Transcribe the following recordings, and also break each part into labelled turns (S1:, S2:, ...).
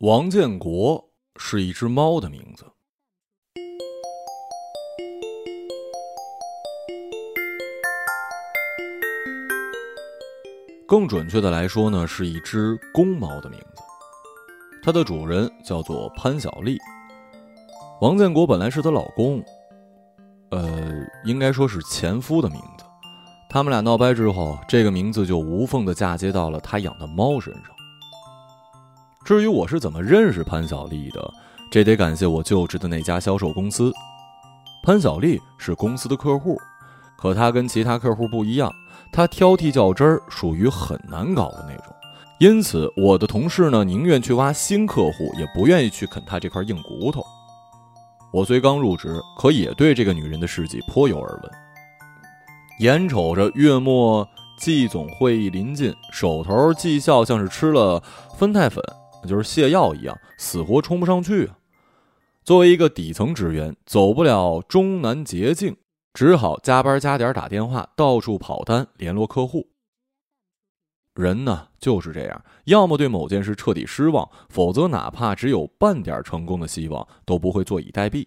S1: 王建国是一只猫的名字。更准确的来说呢，是一只公猫的名字。它的主人叫做潘小丽。王建国本来是她老公，呃，应该说是前夫的名字。他们俩闹掰之后，这个名字就无缝的嫁接到了他养的猫身上。至于我是怎么认识潘小丽的，这得感谢我就职的那家销售公司。潘小丽是公司的客户，可她跟其他客户不一样。她挑剔较真儿，属于很难搞的那种，因此我的同事呢，宁愿去挖新客户，也不愿意去啃她这块硬骨头。我虽刚入职，可也对这个女人的事迹颇有耳闻。眼瞅着月末季总会议临近，手头绩效像是吃了酚酞粉，就是泻药一样，死活冲不上去啊！作为一个底层职员，走不了中南捷径。只好加班加点打电话，到处跑单联络客户。人呢就是这样，要么对某件事彻底失望，否则哪怕只有半点成功的希望，都不会坐以待毙。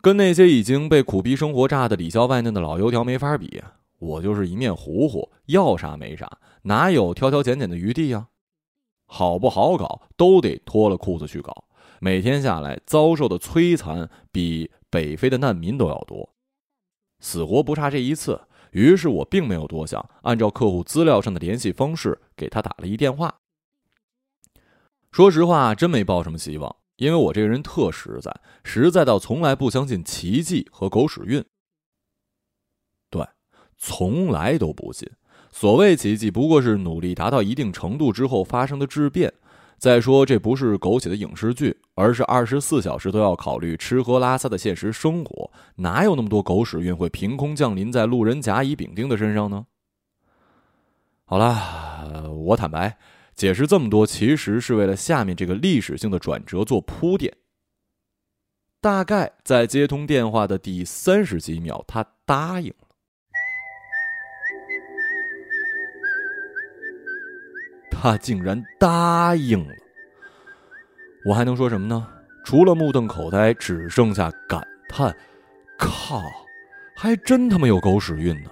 S1: 跟那些已经被苦逼生活炸得里焦外嫩的老油条没法比，我就是一面糊糊，要啥没啥，哪有挑挑拣拣的余地呀？好不好搞，都得脱了裤子去搞。每天下来遭受的摧残，比北非的难民都要多。死活不差这一次，于是我并没有多想，按照客户资料上的联系方式给他打了一电话。说实话，真没抱什么希望，因为我这个人特实在，实在到从来不相信奇迹和狗屎运。对，从来都不信。所谓奇迹，不过是努力达到一定程度之后发生的质变。再说，这不是狗血的影视剧，而是二十四小时都要考虑吃喝拉撒的现实生活，哪有那么多狗屎运会凭空降临在路人甲乙丙丁的身上呢？好了，我坦白，解释这么多，其实是为了下面这个历史性的转折做铺垫。大概在接通电话的第三十几秒，他答应。他竟然答应了，我还能说什么呢？除了目瞪口呆，只剩下感叹：“靠，还真他妈有狗屎运呢！”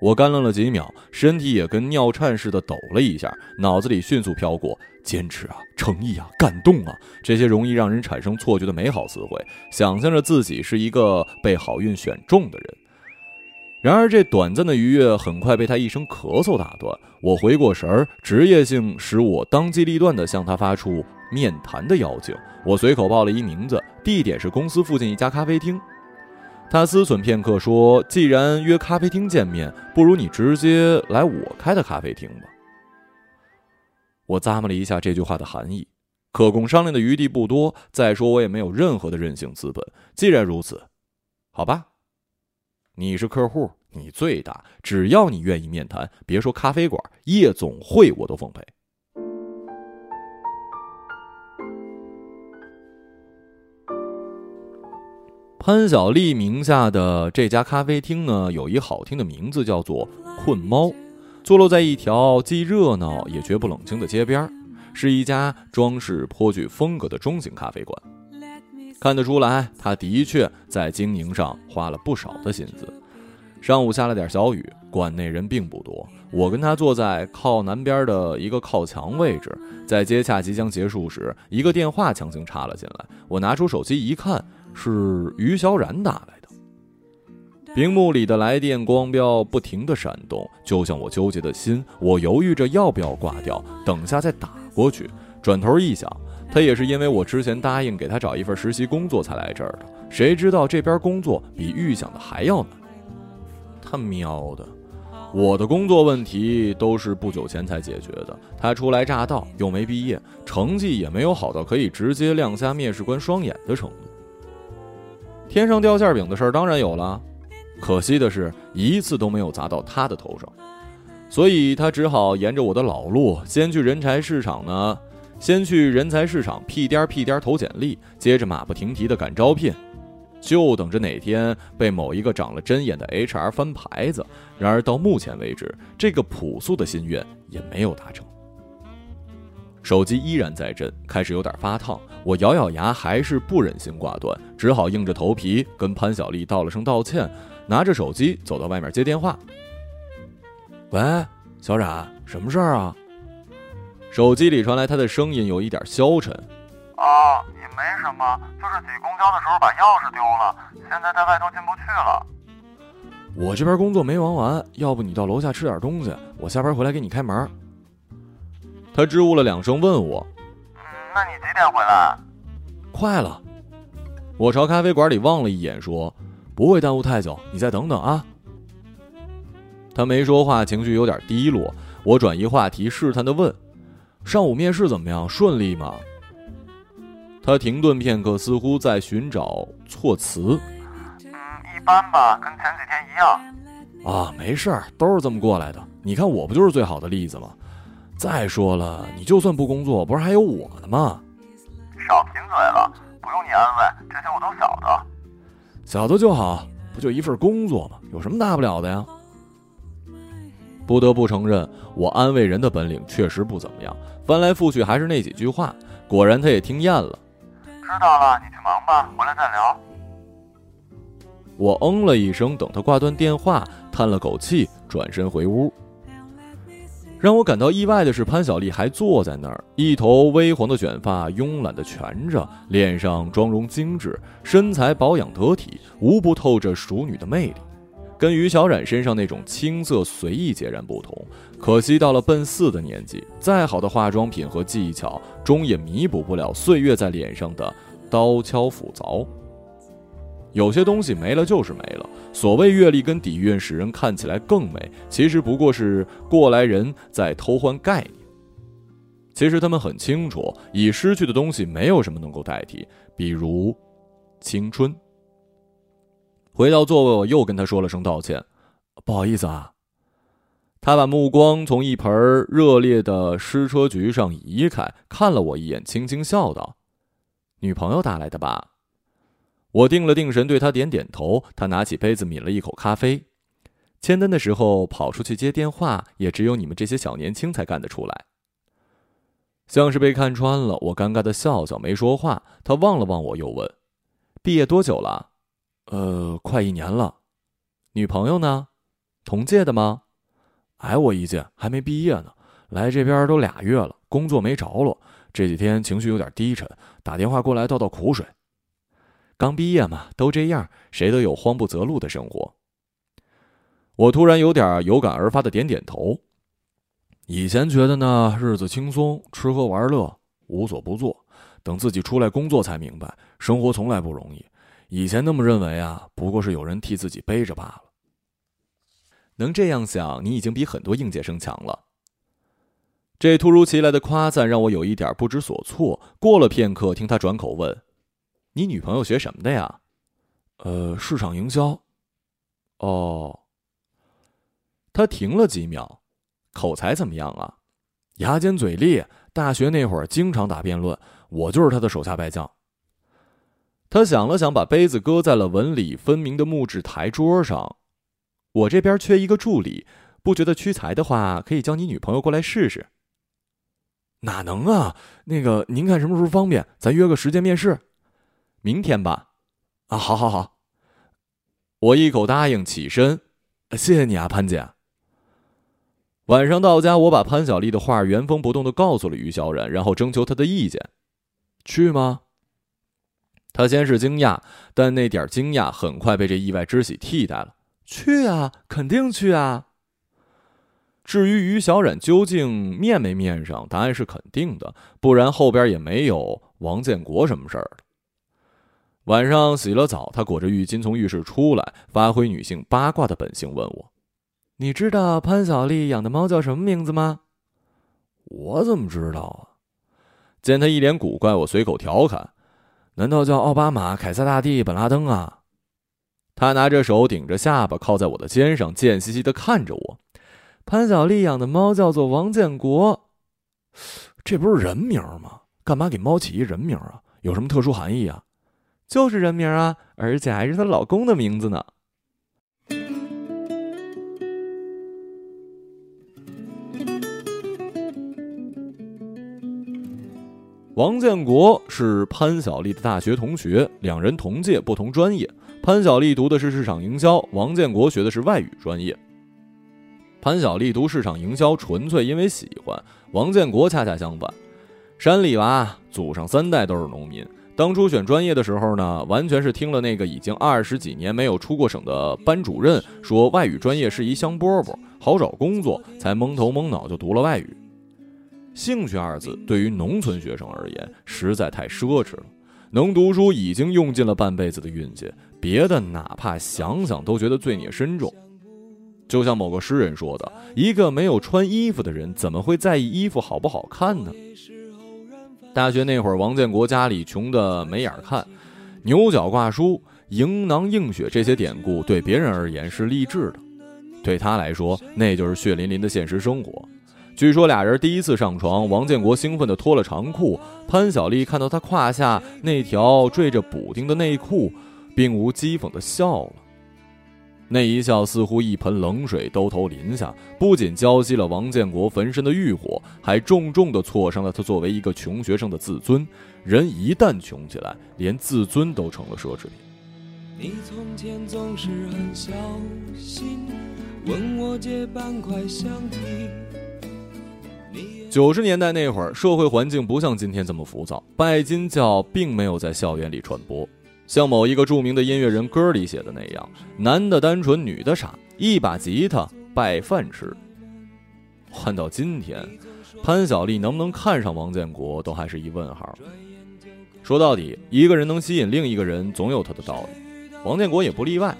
S1: 我干愣了几秒，身体也跟尿颤似的抖了一下，脑子里迅速飘过“坚持啊，诚意啊，感动啊”这些容易让人产生错觉的美好词汇，想象着自己是一个被好运选中的人。然而，这短暂的愉悦很快被他一声咳嗽打断。我回过神儿，职业性使我当机立断地向他发出面谈的邀请。我随口报了一名字，地点是公司附近一家咖啡厅。他思忖片刻说：“既然约咖啡厅见面，不如你直接来我开的咖啡厅吧。”我咂摸了一下这句话的含义，可供商量的余地不多。再说，我也没有任何的任性资本。既然如此，好吧。你是客户，你最大。只要你愿意面谈，别说咖啡馆、夜总会，我都奉陪。潘晓丽名下的这家咖啡厅呢，有一好听的名字，叫做“困猫”，坐落在一条既热闹也绝不冷清的街边，是一家装饰颇具风格的中型咖啡馆。看得出来，他的确在经营上花了不少的心思。上午下了点小雨，馆内人并不多。我跟他坐在靠南边的一个靠墙位置，在接洽即将结束时，一个电话强行插了进来。我拿出手机一看，是于小冉打来的。屏幕里的来电光标不停地闪动，就像我纠结的心。我犹豫着要不要挂掉，等下再打过去。转头一想。他也是因为我之前答应给他找一份实习工作才来这儿的，谁知道这边工作比预想的还要难。他喵的，我的工作问题都是不久前才解决的，他初来乍到又没毕业，成绩也没有好到可以直接亮瞎面试官双眼的程度。天上掉馅饼的事儿当然有了，可惜的是一次都没有砸到他的头上，所以他只好沿着我的老路，先去人才市场呢。先去人才市场屁颠屁颠投简历，接着马不停蹄的赶招聘，就等着哪天被某一个长了针眼的 HR 翻牌子。然而到目前为止，这个朴素的心愿也没有达成。手机依然在震，开始有点发烫。我咬咬牙，还是不忍心挂断，只好硬着头皮跟潘小丽道了声道歉，拿着手机走到外面接电话。喂，小冉，什么事儿啊？手机里传来他的声音，有一点消沉。
S2: 啊，也没什么，就是挤公交的时候把钥匙丢了，现在在外头进不去了。
S1: 我这边工作没忙完，要不你到楼下吃点东西，我下班回来给你开门。他支吾了两声，问我：“
S2: 嗯，那你几点回来？”
S1: 快了。我朝咖啡馆里望了一眼，说：“不会耽误太久，你再等等啊。”他没说话，情绪有点低落。我转移话题，试探的问：“上午面试怎么样？顺利吗？”他停顿片刻，似乎在寻找措辞。
S2: 嗯，一般吧，跟前几天一
S1: 样。啊，没事儿，都是这么过来的。你看我不就是最好的例子吗？再说了，你就算不工作，不是还有我呢吗？
S2: 少贫嘴了，不用你安慰，这些我都晓得。
S1: 晓得就好，不就一份工作吗？有什么大不了的呀？不得不承认，我安慰人的本领确实不怎么样。翻来覆去还是那几句话，果然他也听厌了。
S2: 知道了，你去忙吧，回来再聊。
S1: 我嗯了一声，等他挂断电话，叹了口气，转身回屋。让我感到意外的是，潘晓丽还坐在那儿，一头微黄的卷发慵懒的蜷着，脸上妆容精致，身材保养得体，无不透着熟女的魅力，跟于小冉身上那种青涩随意截然不同。可惜到了奔四的年纪，再好的化妆品和技巧，终也弥补不了岁月在脸上的刀敲斧凿。有些东西没了就是没了。所谓阅历跟底蕴使人看起来更美，其实不过是过来人在偷换概念。其实他们很清楚，已失去的东西没有什么能够代替，比如青春。回到座位，我又跟他说了声道歉，不好意思啊。他把目光从一盆热烈的矢车菊上移开，看了我一眼，轻轻笑道：“女朋友打来的吧？”我定了定神，对他点点头。他拿起杯子抿了一口咖啡。签单的时候跑出去接电话，也只有你们这些小年轻才干得出来。像是被看穿了，我尴尬的笑笑，没说话。他望了望我，又问：“毕业多久了？”“呃，快一年了。”“女朋友呢？同届的吗？”“矮我一届，还没毕业呢。来这边都俩月了，工作没着落。这几天情绪有点低沉，打电话过来倒倒苦水。”刚毕业嘛，都这样，谁都有慌不择路的生活。我突然有点有感而发的点点头。以前觉得呢，日子轻松，吃喝玩乐，无所不做。等自己出来工作，才明白生活从来不容易。以前那么认为啊，不过是有人替自己背着罢了。能这样想，你已经比很多应届生强了。这突如其来的夸赞让我有一点不知所措。过了片刻，听他转口问。你女朋友学什么的呀？呃，市场营销。哦。他停了几秒，口才怎么样啊？牙尖嘴利。大学那会儿经常打辩论，我就是他的手下败将。他想了想，把杯子搁在了纹理分明的木质台桌上。我这边缺一个助理，不觉得屈才的话，可以叫你女朋友过来试试。哪能啊？那个，您看什么时候方便，咱约个时间面试。明天吧，啊，好，好，好。我一口答应，起身，谢谢你啊，潘姐。晚上到家，我把潘小丽的话原封不动的告诉了于小冉，然后征求她的意见，去吗？他先是惊讶，但那点惊讶很快被这意外之喜替代了。去啊，肯定去啊。至于于小冉究竟面没面上，答案是肯定的，不然后边也没有王建国什么事儿了。晚上洗了澡，她裹着浴巾从浴室出来，发挥女性八卦的本性，问我：“你知道潘小丽养的猫叫什么名字吗？”我怎么知道啊？见她一脸古怪，我随口调侃：“难道叫奥巴马、凯撒大帝、本拉登啊？”他拿着手顶着下巴，靠在我的肩上，贱兮兮的看着我。潘晓丽养的猫叫做王建国，这不是人名吗？干嘛给猫起一人名啊？有什么特殊含义啊？就是人名啊，而且还是她老公的名字呢。王建国是潘晓丽的大学同学，两人同届不同专业。潘晓丽读的是市场营销，王建国学的是外语专业。潘晓丽读市场营销纯粹因为喜欢，王建国恰恰相反，山里娃，祖上三代都是农民。当初选专业的时候呢，完全是听了那个已经二十几年没有出过省的班主任说外语专业是一香饽饽，好找工作，才蒙头蒙脑就读了外语。兴趣二字对于农村学生而言实在太奢侈了，能读书已经用尽了半辈子的运气，别的哪怕想想都觉得罪孽深重。就像某个诗人说的：“一个没有穿衣服的人，怎么会在意衣服好不好看呢？”大学那会儿，王建国家里穷得没眼看，牛角挂书、迎囊映雪这些典故对别人而言是励志的，对他来说那就是血淋淋的现实生活。据说俩人第一次上床，王建国兴奋地脱了长裤，潘晓丽看到他胯下那条缀着补丁的内裤，并无讥讽地笑了。那一笑似乎一盆冷水兜头淋下，不仅浇熄了王建国焚身的欲火，还重重地挫伤了他作为一个穷学生的自尊。人一旦穷起来，连自尊都成了奢侈品。你从前总是很小心，问我借半块橡皮。九十年代那会儿，社会环境不像今天这么浮躁，拜金教并没有在校园里传播。像某一个著名的音乐人歌里写的那样，男的单纯，女的傻，一把吉他拜饭吃。换到今天，潘晓丽能不能看上王建国，都还是一问号。说到底，一个人能吸引另一个人，总有他的道理。王建国也不例外。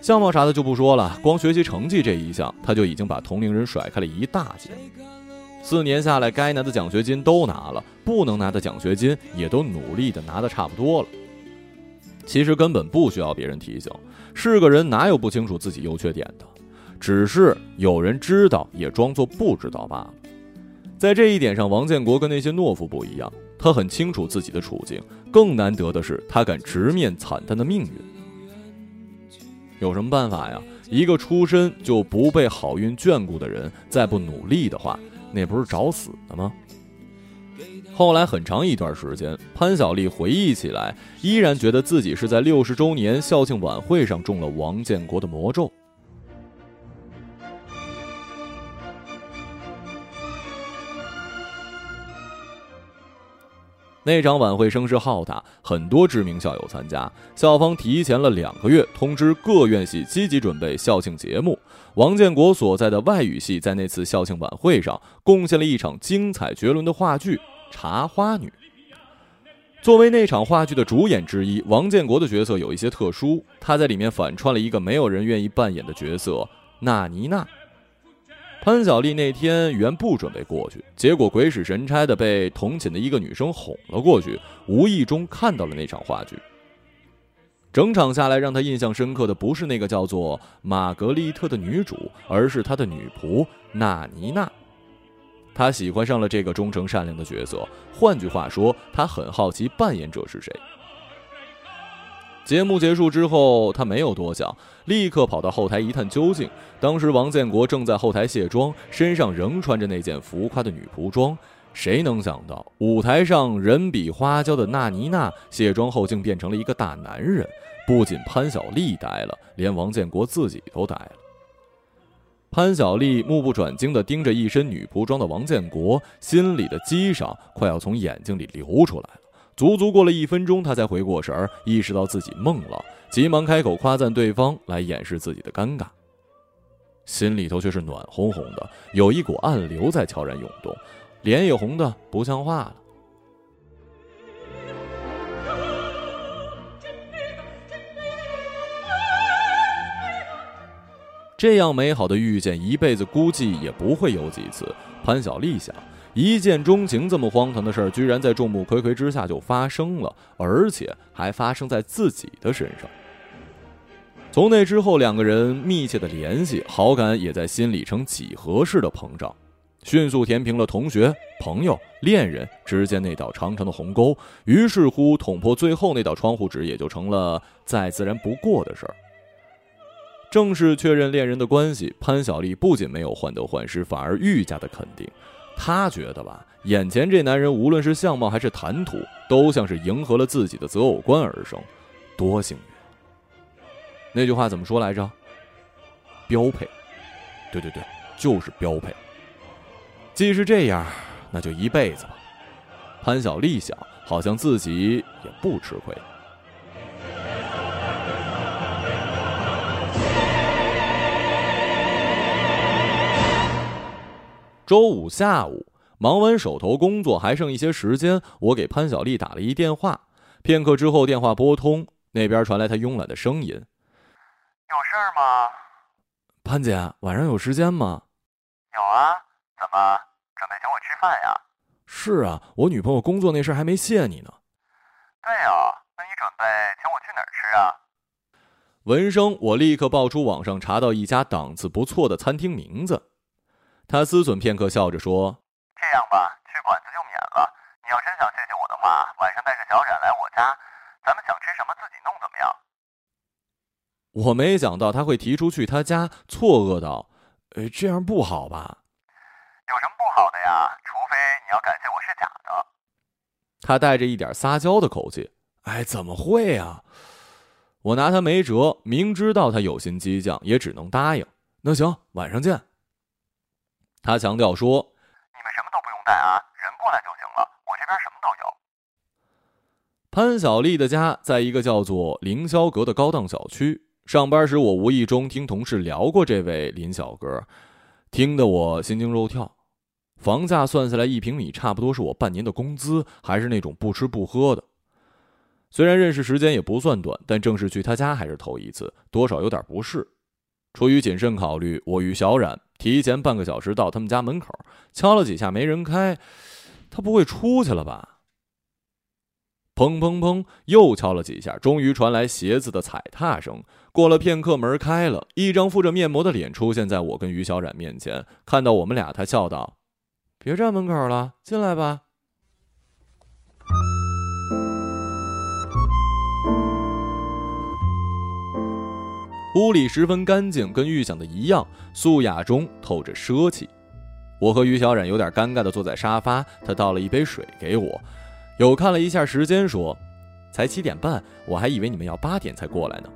S1: 相貌啥的就不说了，光学习成绩这一项，他就已经把同龄人甩开了一大截。四年下来，该拿的奖学金都拿了，不能拿的奖学金也都努力的拿的差不多了。其实根本不需要别人提醒，是个人哪有不清楚自己优缺点的？只是有人知道，也装作不知道罢了。在这一点上，王建国跟那些懦夫不一样，他很清楚自己的处境。更难得的是，他敢直面惨淡的命运。有什么办法呀？一个出身就不被好运眷顾的人，再不努力的话，那不是找死的吗？后来很长一段时间，潘晓丽回忆起来，依然觉得自己是在六十周年校庆晚会上中了王建国的魔咒。那场晚会声势浩大，很多知名校友参加。校方提前了两个月通知各院系积极准备校庆节目。王建国所在的外语系在那次校庆晚会上贡献了一场精彩绝伦的话剧。茶花女作为那场话剧的主演之一，王建国的角色有一些特殊，他在里面反串了一个没有人愿意扮演的角色——纳尼娜。潘晓丽那天原不准备过去，结果鬼使神差的被同寝的一个女生哄了过去，无意中看到了那场话剧。整场下来，让他印象深刻的不是那个叫做玛格丽特的女主，而是他的女仆纳尼娜。他喜欢上了这个忠诚善良的角色，换句话说，他很好奇扮演者是谁。节目结束之后，他没有多想，立刻跑到后台一探究竟。当时王建国正在后台卸妆，身上仍穿着那件浮夸的女仆装。谁能想到，舞台上人比花娇的纳尼娜卸妆后竟变成了一个大男人？不仅潘晓丽呆了，连王建国自己都呆了。潘晓丽目不转睛地盯着一身女仆装的王建国，心里的激赏快要从眼睛里流出来了。足足过了一分钟，他才回过神儿，意识到自己懵了，急忙开口夸赞对方，来掩饰自己的尴尬。心里头却是暖烘烘的，有一股暗流在悄然涌动，脸也红的不像话了。这样美好的遇见，一辈子估计也不会有几次。潘晓丽想，一见钟情这么荒唐的事儿，居然在众目睽睽之下就发生了，而且还发生在自己的身上。从那之后，两个人密切的联系，好感也在心里呈几何式的膨胀，迅速填平了同学、朋友、恋人之间那道长长的鸿沟。于是乎，捅破最后那道窗户纸，也就成了再自然不过的事儿。正式确认恋人的关系，潘晓丽不仅没有患得患失，反而愈加的肯定。他觉得吧，眼前这男人无论是相貌还是谈吐，都像是迎合了自己的择偶观而生，多幸运。那句话怎么说来着？标配。对对对，就是标配。既是这样，那就一辈子吧。潘晓丽想，好像自己也不吃亏。周五下午，忙完手头工作，还剩一些时间，我给潘晓丽打了一电话。片刻之后，电话拨通，那边传来她慵懒的声音：“有
S2: 事儿吗？
S1: 潘姐，晚上有时间吗？”“
S2: 有啊，怎么准备请我吃饭呀？”“
S1: 是啊，我女朋友工作那事还没谢你呢。”“
S2: 对哦，那你准备请我去哪儿吃啊？”
S1: 闻声，我立刻报出网上查到一家档次不错的餐厅名字。他思忖片刻，笑着说：“
S2: 这样吧，去馆子就免了。你要真想谢谢我的话，晚上带着小冉来我家，咱们想吃什么自己弄，怎么样？”
S1: 我没想到他会提出去他家，错愕道：“呃，这样不好吧？”“
S2: 有什么不好的呀？除非你要感谢我是假的。”
S1: 他带着一点撒娇的口气：“哎，怎么会啊？”我拿他没辙，明知道他有心激将，也只能答应。那行，晚上见。他强调说：“
S2: 你们什么都不用带啊，人过来就行了，我这边什么都有。”
S1: 潘晓丽的家在一个叫做凌霄阁的高档小区。上班时，我无意中听同事聊过这位林小哥，听得我心惊肉跳。房价算下来，一平米差不多是我半年的工资，还是那种不吃不喝的。虽然认识时间也不算短，但正式去他家还是头一次，多少有点不适。出于谨慎考虑，我与小冉。提前半个小时到他们家门口，敲了几下没人开，他不会出去了吧？砰砰砰，又敲了几下，终于传来鞋子的踩踏声。过了片刻，门开了，一张敷着面膜的脸出现在我跟于小冉面前。看到我们俩，他笑道：“别站门口了，进来吧。”屋里十分干净，跟预想的一样，素雅中透着奢气。我和于小冉有点尴尬的坐在沙发，他倒了一杯水给我，有看了一下时间，说：“才七点半，我还以为你们要八点才过来呢。”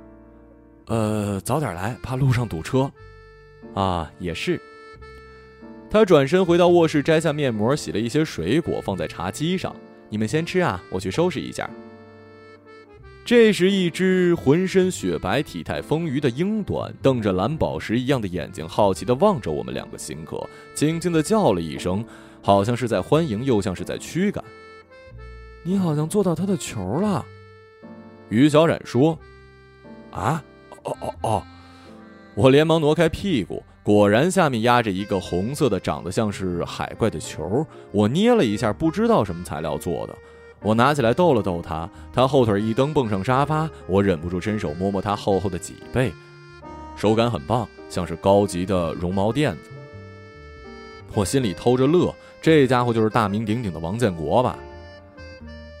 S1: 呃，早点来，怕路上堵车。啊，也是。他转身回到卧室，摘下面膜，洗了一些水果放在茶几上。你们先吃啊，我去收拾一下。这时，一只浑身雪白、体态丰腴的英短，瞪着蓝宝石一样的眼睛，好奇地望着我们两个新客，轻轻地叫了一声，好像是在欢迎，又像是在驱赶。你好像做到他的球了，于小冉说：“啊，哦哦哦！”我连忙挪开屁股，果然下面压着一个红色的、长得像是海怪的球。我捏了一下，不知道什么材料做的。我拿起来逗了逗他，他后腿一蹬蹦上沙发，我忍不住伸手摸摸他厚厚的脊背，手感很棒，像是高级的绒毛垫子。我心里偷着乐，这家伙就是大名鼎鼎的王建国吧？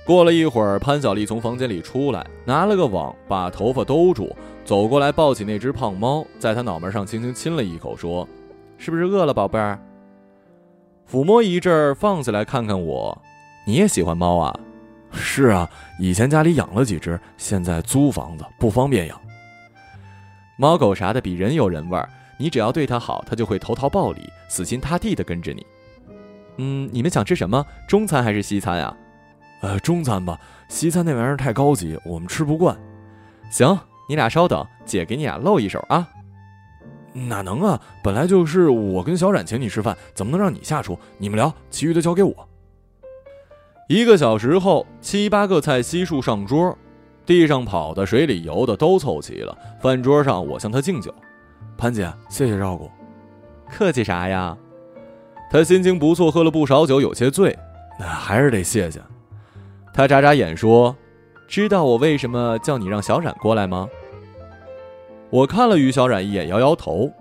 S1: 过了一会儿，潘晓丽从房间里出来，拿了个网把头发兜住，走过来抱起那只胖猫，在他脑门上轻轻亲了一口，说：“是不是饿了，宝贝儿？”抚摸一阵，放下来看看我，你也喜欢猫啊？是啊，以前家里养了几只，现在租房子不方便养。猫狗啥的比人有人味儿，你只要对它好，它就会投桃报李，死心塌地的跟着你。嗯，你们想吃什么？中餐还是西餐呀？呃，中餐吧，西餐那玩意儿太高级，我们吃不惯。行，你俩稍等，姐给你俩露一手啊。哪能啊，本来就是我跟小冉请你吃饭，怎么能让你下厨？你们聊，其余的交给我。一个小时后，七八个菜悉数上桌，地上跑的、水里游的都凑齐了。饭桌上，我向他敬酒：“潘姐，谢谢照顾。”“客气啥呀？”他心情不错，喝了不少酒，有些醉。那还是得谢谢。他眨眨眼说：“知道我为什么叫你让小冉过来吗？”我看了于小冉一眼，摇摇头：“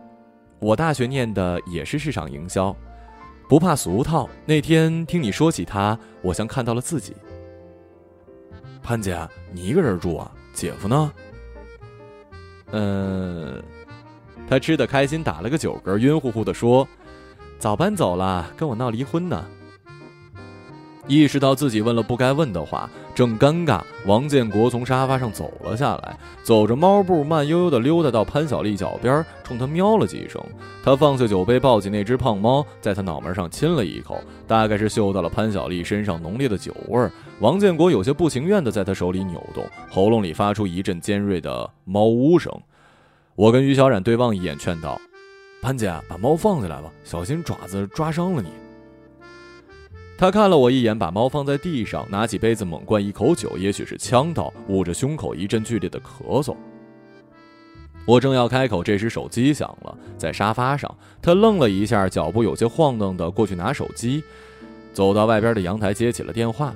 S1: 我大学念的也是市场营销。”不怕俗套。那天听你说起他，我像看到了自己。潘姐，你一个人住啊？姐夫呢？嗯，他吃的开心，打了个酒嗝，晕乎乎的说：“早搬走了，跟我闹离婚呢。意识到自己问了不该问的话，正尴尬，王建国从沙发上走了下来，走着猫步，慢悠悠地溜达到潘小丽脚边，冲她喵了几声。他放下酒杯，抱起那只胖猫，在他脑门上亲了一口，大概是嗅到了潘小丽身上浓烈的酒味儿。王建国有些不情愿地在他手里扭动，喉咙里发出一阵尖锐的猫呜声。我跟于小冉对望一眼，劝道：“潘姐，把猫放下来吧，小心爪子抓伤了你。”他看了我一眼，把猫放在地上，拿起杯子猛灌一口酒，也许是呛到，捂着胸口一阵剧烈的咳嗽。我正要开口，这时手机响了，在沙发上，他愣了一下，脚步有些晃荡的过去拿手机，走到外边的阳台接起了电话。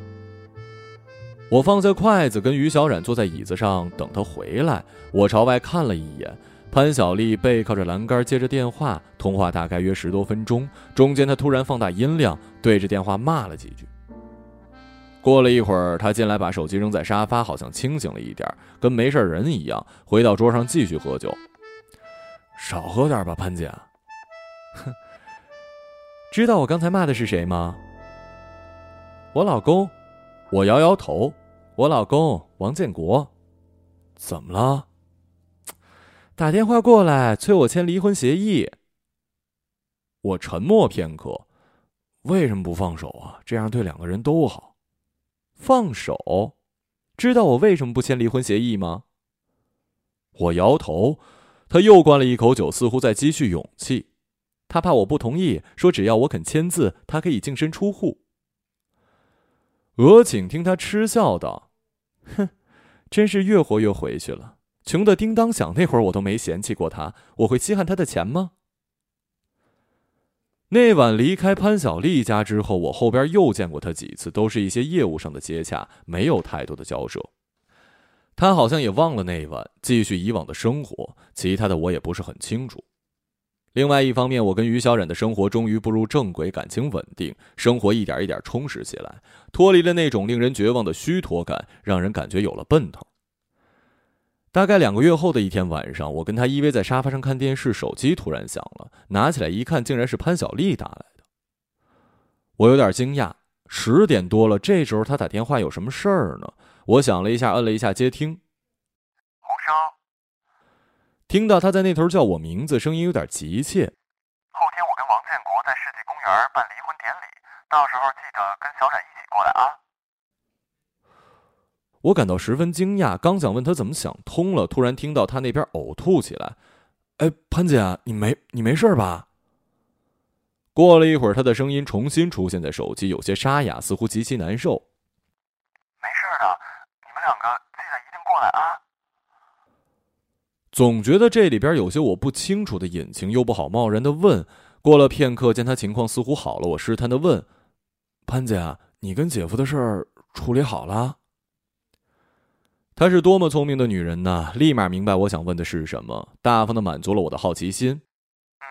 S1: 我放下筷子，跟于小冉坐在椅子上等他回来。我朝外看了一眼。潘晓丽背靠着栏杆接着电话，通话大概约十多分钟。中间她突然放大音量，对着电话骂了几句。过了一会儿，她进来把手机扔在沙发，好像清醒了一点，跟没事人一样，回到桌上继续喝酒。少喝点吧，潘姐。哼，知道我刚才骂的是谁吗？我老公。我摇摇头。我老公王建国。怎么了？打电话过来催我签离婚协议。我沉默片刻，为什么不放手啊？这样对两个人都好。放手？知道我为什么不签离婚协议吗？我摇头。他又灌了一口酒，似乎在积蓄勇气。他怕我不同意，说只要我肯签字，他可以净身出户。俄景听他嗤笑道：“哼，真是越活越回去了。”穷的叮当响，那会儿我都没嫌弃过他。我会稀罕他的钱吗？那晚离开潘晓丽家之后，我后边又见过他几次，都是一些业务上的接洽，没有太多的交涉。他好像也忘了那一晚，继续以往的生活。其他的我也不是很清楚。另外一方面，我跟于小冉的生活终于步入正轨，感情稳定，生活一点一点充实起来，脱离了那种令人绝望的虚脱感，让人感觉有了奔头。大概两个月后的一天晚上，我跟他依偎在沙发上看电视，手机突然响了，拿起来一看，竟然是潘小丽打来的。我有点惊讶，十点多了，这时候他打电话有什么事儿呢？我想了一下，摁了一下接听。
S2: 胡生，
S1: 听到他在那头叫我名字，声音有点急切。
S2: 后天我跟王建国在世纪公园办离婚典礼，到时候记得跟小冉一起过来啊。
S1: 我感到十分惊讶，刚想问他怎么想通了，突然听到他那边呕吐起来。哎，潘姐，你没你没事吧？过了一会儿，他的声音重新出现在手机，有些沙哑，似乎极其难受。
S2: 没事的，你们两个记得一定过来啊。
S1: 总觉得这里边有些我不清楚的隐情，又不好贸然的问。过了片刻，见他情况似乎好了，我试探的问：“潘姐，你跟姐夫的事儿处理好了？”她是多么聪明的女人呐！立马明白我想问的是什么，大方的满足了我的好奇心。
S2: 嗯，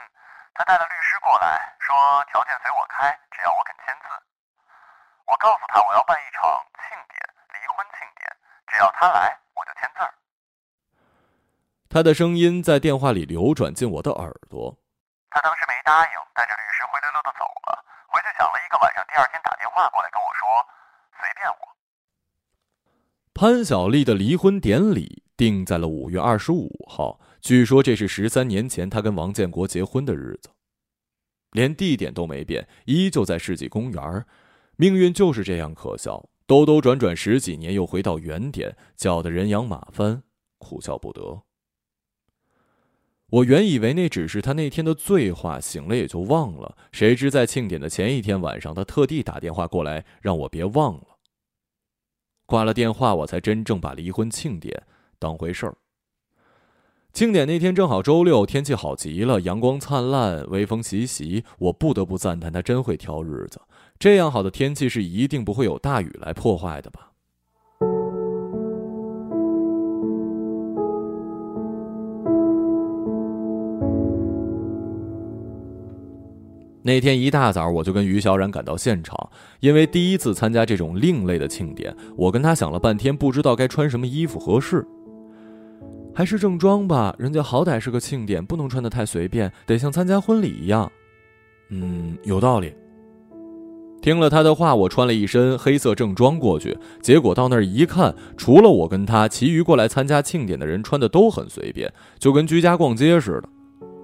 S2: 他带了律师过来，说条件随我开，只要我肯签字。我告诉他我要办一场庆典，离婚庆典，只要他来，我就签字。
S1: 他的声音在电话里流转进我的耳朵。
S2: 他当时没答应，带着律师灰溜溜的走了。回去想了一个晚上，第二天打电话过来跟我说。
S1: 潘晓丽的离婚典礼定在了五月二十五号，据说这是十三年前她跟王建国结婚的日子，连地点都没变，依旧在世纪公园。命运就是这样可笑，兜兜转转十几年，又回到原点，叫得人仰马翻，哭笑不得。我原以为那只是他那天的醉话，醒了也就忘了，谁知在庆典的前一天晚上，他特地打电话过来，让我别忘了。挂了电话，我才真正把离婚庆典当回事儿。庆典那天正好周六，天气好极了，阳光灿烂，微风习习。我不得不赞叹他真会挑日子。这样好的天气是一定不会有大雨来破坏的吧？那天一大早，我就跟于小冉赶到现场，因为第一次参加这种另类的庆典，我跟他想了半天，不知道该穿什么衣服合适。还是正装吧，人家好歹是个庆典，不能穿的太随便，得像参加婚礼一样。嗯，有道理。听了他的话，我穿了一身黑色正装过去，结果到那儿一看，除了我跟他，其余过来参加庆典的人穿的都很随便，就跟居家逛街似的。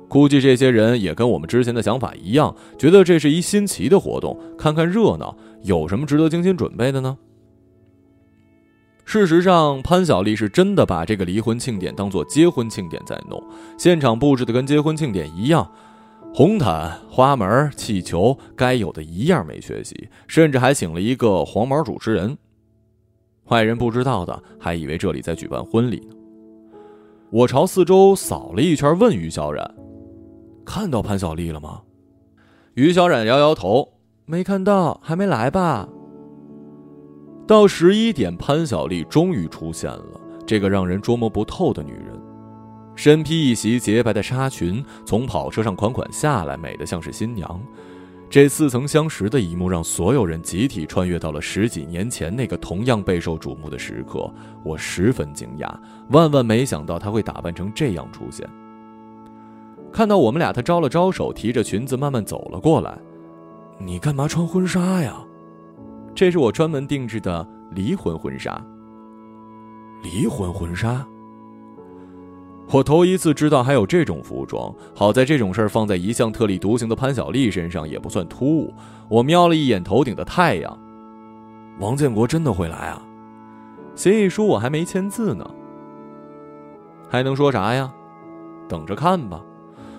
S1: 估计这些人也跟我们之前的想法一样，觉得这是一新奇的活动，看看热闹，有什么值得精心准备的呢？事实上，潘晓丽是真的把这个离婚庆典当做结婚庆典在弄，现场布置的跟结婚庆典一样。红毯、花门、气球，该有的一样没缺席，甚至还请了一个黄毛主持人。外人不知道的，还以为这里在举办婚礼呢。我朝四周扫了一圈，问于小冉：“看到潘晓丽了吗？”于小冉摇摇头：“没看到，还没来吧？”到十一点，潘晓丽终于出现了，这个让人捉摸不透的女人。身披一袭洁白的纱裙，从跑车上款款下来，美得像是新娘。这似曾相识的一幕，让所有人集体穿越到了十几年前那个同样备受瞩目的时刻。我十分惊讶，万万没想到她会打扮成这样出现。看到我们俩，他招了招手，提着裙子慢慢走了过来。你干嘛穿婚纱呀？这是我专门定制的离婚婚纱。离婚婚纱。我头一次知道还有这种服装，好在这种事儿放在一向特立独行的潘晓丽身上也不算突兀。我瞄了一眼头顶的太阳，王建国真的会来啊？协议书我还没签字呢，还能说啥呀？等着看吧。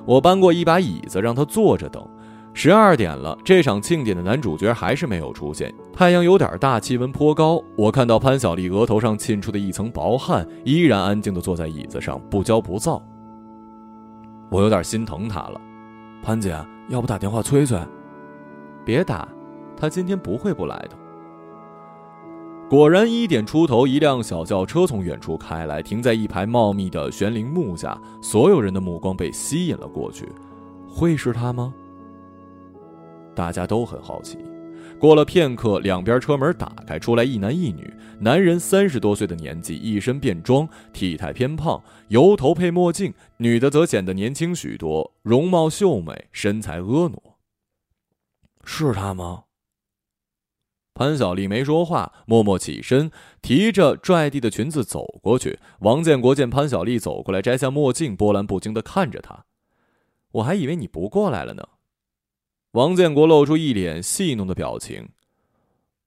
S1: 我搬过一把椅子让他坐着等。十二点了，这场庆典的男主角还是没有出现。太阳有点大，气温颇高。我看到潘晓丽额头上沁出的一层薄汗，依然安静地坐在椅子上，不骄不躁。我有点心疼她了。潘姐，要不打电话催催？别打，他今天不会不来的。果然，一点出头，一辆小轿车从远处开来，停在一排茂密的悬铃木下。所有人的目光被吸引了过去。会是他吗？大家都很好奇。过了片刻，两边车门打开，出来一男一女。男人三十多岁的年纪，一身便装，体态偏胖，油头配墨镜；女的则显得年轻许多，容貌秀美，身材婀娜。是他吗？潘晓丽没说话，默默起身，提着拽地的裙子走过去。王建国见潘晓丽走过来，摘下墨镜，波澜不惊地看着她。我还以为你不过来了呢。王建国露出一脸戏弄的表情：“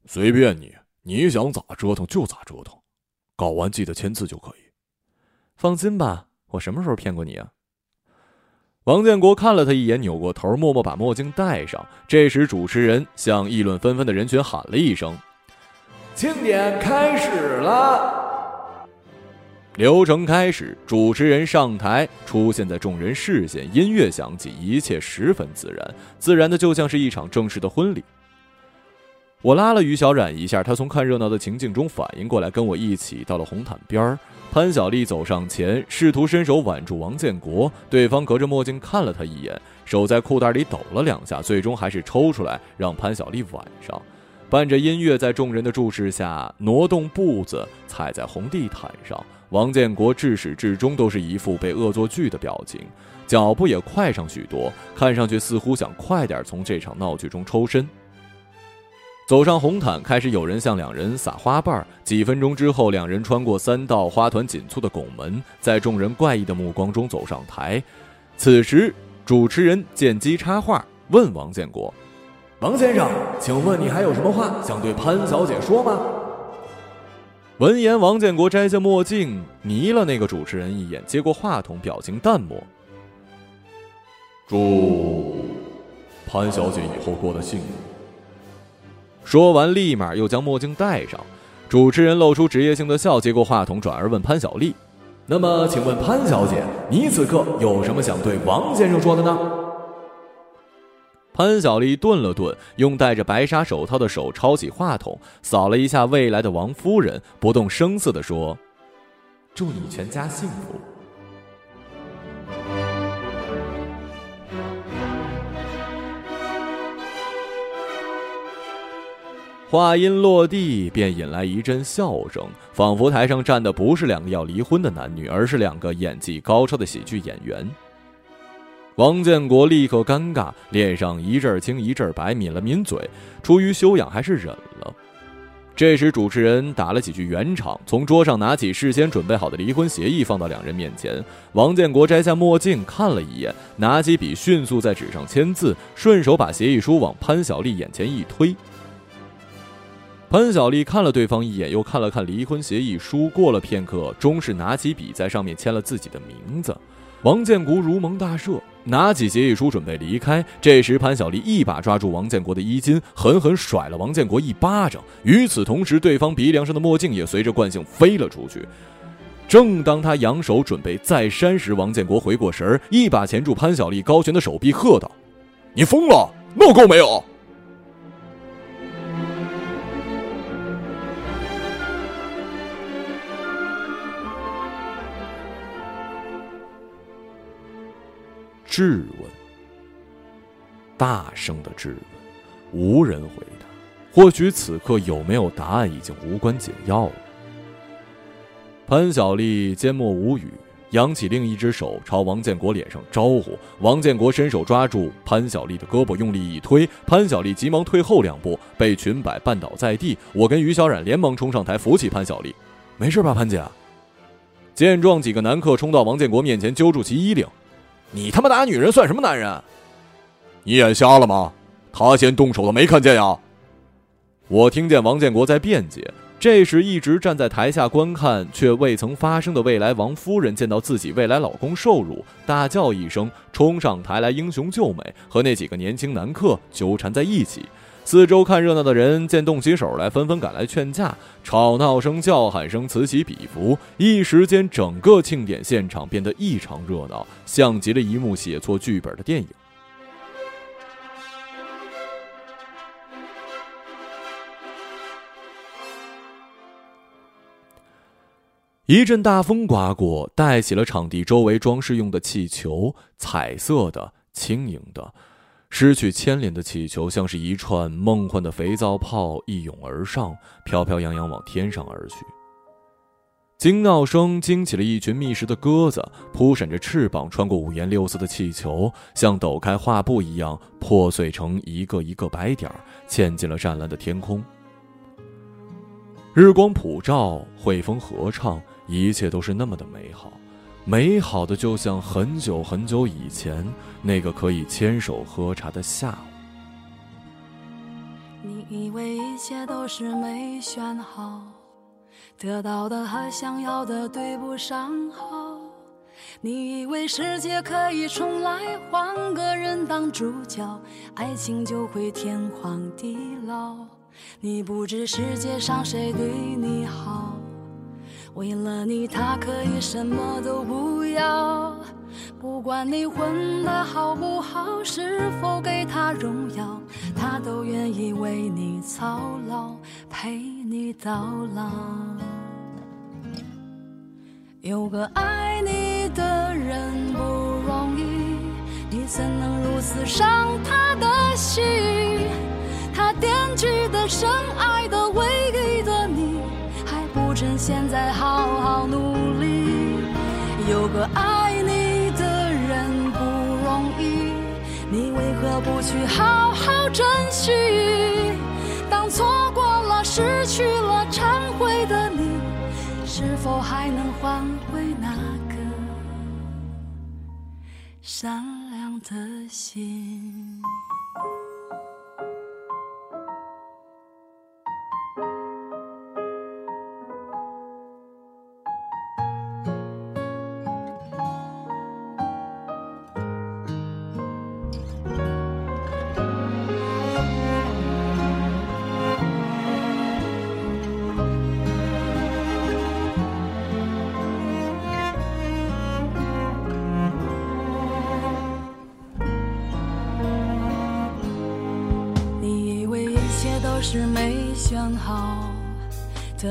S1: 随便你，你想咋折腾就咋折腾，搞完记得签字就可以。放心吧，我什么时候骗过你啊？”王建国看了他一眼，扭过头，默默把墨镜戴上。这时，主持人向议论纷纷的人群喊了一声：“庆典开始了。”流程开始，主持人上台，出现在众人视线，音乐响起，一切十分自然，自然的就像是一场正式的婚礼。我拉了于小冉一下，她从看热闹的情境中反应过来，跟我一起到了红毯边儿。潘晓丽走上前，试图伸手挽住王建国，对方隔着墨镜看了他一眼，手在裤袋里抖了两下，最终还是抽出来让潘晓丽挽上。伴着音乐，在众人的注视下，挪动步子，踩在红地毯上。王建国至始至终都是一副被恶作剧的表情，脚步也快上许多，看上去似乎想快点从这场闹剧中抽身。走上红毯，开始有人向两人撒花瓣。几分钟之后，两人穿过三道花团锦簇的拱门，在众人怪异的目光中走上台。此时，主持人见机插话，问王建国：“王先生，请问你还有什么话想对潘小姐说吗？”闻言，王建国摘下墨镜，睨了那个主持人一眼，接过话筒，表情淡漠：“祝潘小姐以后过得幸福。”说完，立马又将墨镜戴上。主持人露出职业性的笑，接过话筒，转而问潘晓丽：“那么，请问潘小姐，你此刻有什么想对王先生说的呢？”潘晓丽顿了顿，用戴着白纱手套的手抄起话筒，扫了一下未来的王夫人，不动声色地说：“祝你全家幸福。”话音落地，便引来一阵笑声，仿佛台上站的不是两个要离婚的男女，而是两个演技高超的喜剧演员。王建国立刻尴尬，脸上一阵青一阵白，抿了抿嘴，出于修养还是忍了。这时，主持人打了几句圆场，从桌上拿起事先准备好的离婚协议，放到两人面前。王建国摘下墨镜看了一眼，拿起笔迅速在纸上签字，顺手把协议书往潘晓丽眼前一推。潘晓丽看了对方一眼，又看了看离婚协议书，过了片刻，终是拿起笔在上面签了自己的名字。王建国如蒙大赦，拿起协议书准备离开。这时，潘晓丽一把抓住王建国的衣襟，狠狠甩了王建国一巴掌。与此同时，对方鼻梁上的墨镜也随着惯性飞了出去。正当他扬手准备再扇时，王建国回过神儿，一把钳住潘晓丽高悬的手臂，喝道：“你疯了？闹够没有？”质问，大声的质问，无人回答。或许此刻有没有答案已经无关紧要了。潘晓丽缄默无语，扬起另一只手朝王建国脸上招呼。王建国伸手抓住潘晓丽的胳膊，用力一推，潘晓丽急忙退后两步，被裙摆绊倒在地。我跟于小冉连忙冲上台扶起潘晓丽，没事吧，潘姐？见状，几个男客冲到王建国面前，揪住其衣领。你他妈打女人算什么男人？你眼瞎了吗？他先动手的没看见呀？我听见王建国在辩解。这时，一直站在台下观看却未曾发生的未来王夫人见到自己未来老公受辱，大叫一声，冲上台来英雄救美，和那几个年轻男客纠缠在一起。四周看热闹的人见动起手来，纷纷赶来劝架，吵闹声、叫喊声此起彼伏，一时间整个庆典现场变得异常热闹，像极了一幕写错剧本的电影。一阵大风刮过，带起了场地周围装饰用的气球，彩色的、轻盈的。失去牵连的气球，像是一串梦幻的肥皂泡，一涌而上，飘飘扬扬往天上而去。惊闹声惊起了一群觅食的鸽子，扑闪着翅膀，穿过五颜六色的气球，像抖开画布一样破碎成一个一个白点，嵌进了湛蓝的天空。日光普照，汇风合唱，一切都是那么的美好。美好的，就像很久很久以前那个可以牵手喝茶的下午。
S3: 你以为一切都是没选好，得到的和想要的对不上号。你以为世界可以重来，换个人当主角，爱情就会天荒地老。你不知世界上谁对你好。为了你，他可以什么都不要，不管你混的好不好，是否给他荣耀，他都愿意为你操劳，陪你到老。有个爱你的人不容易，你怎能如此伤他的心？他惦记的、深爱的、唯。现在好好努力，有个爱你的人不容易，你为何不去好好珍惜？当错过了、失去了、忏悔的你，是否还能换回那个善良的心？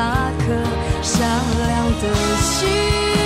S3: 那颗善良的心？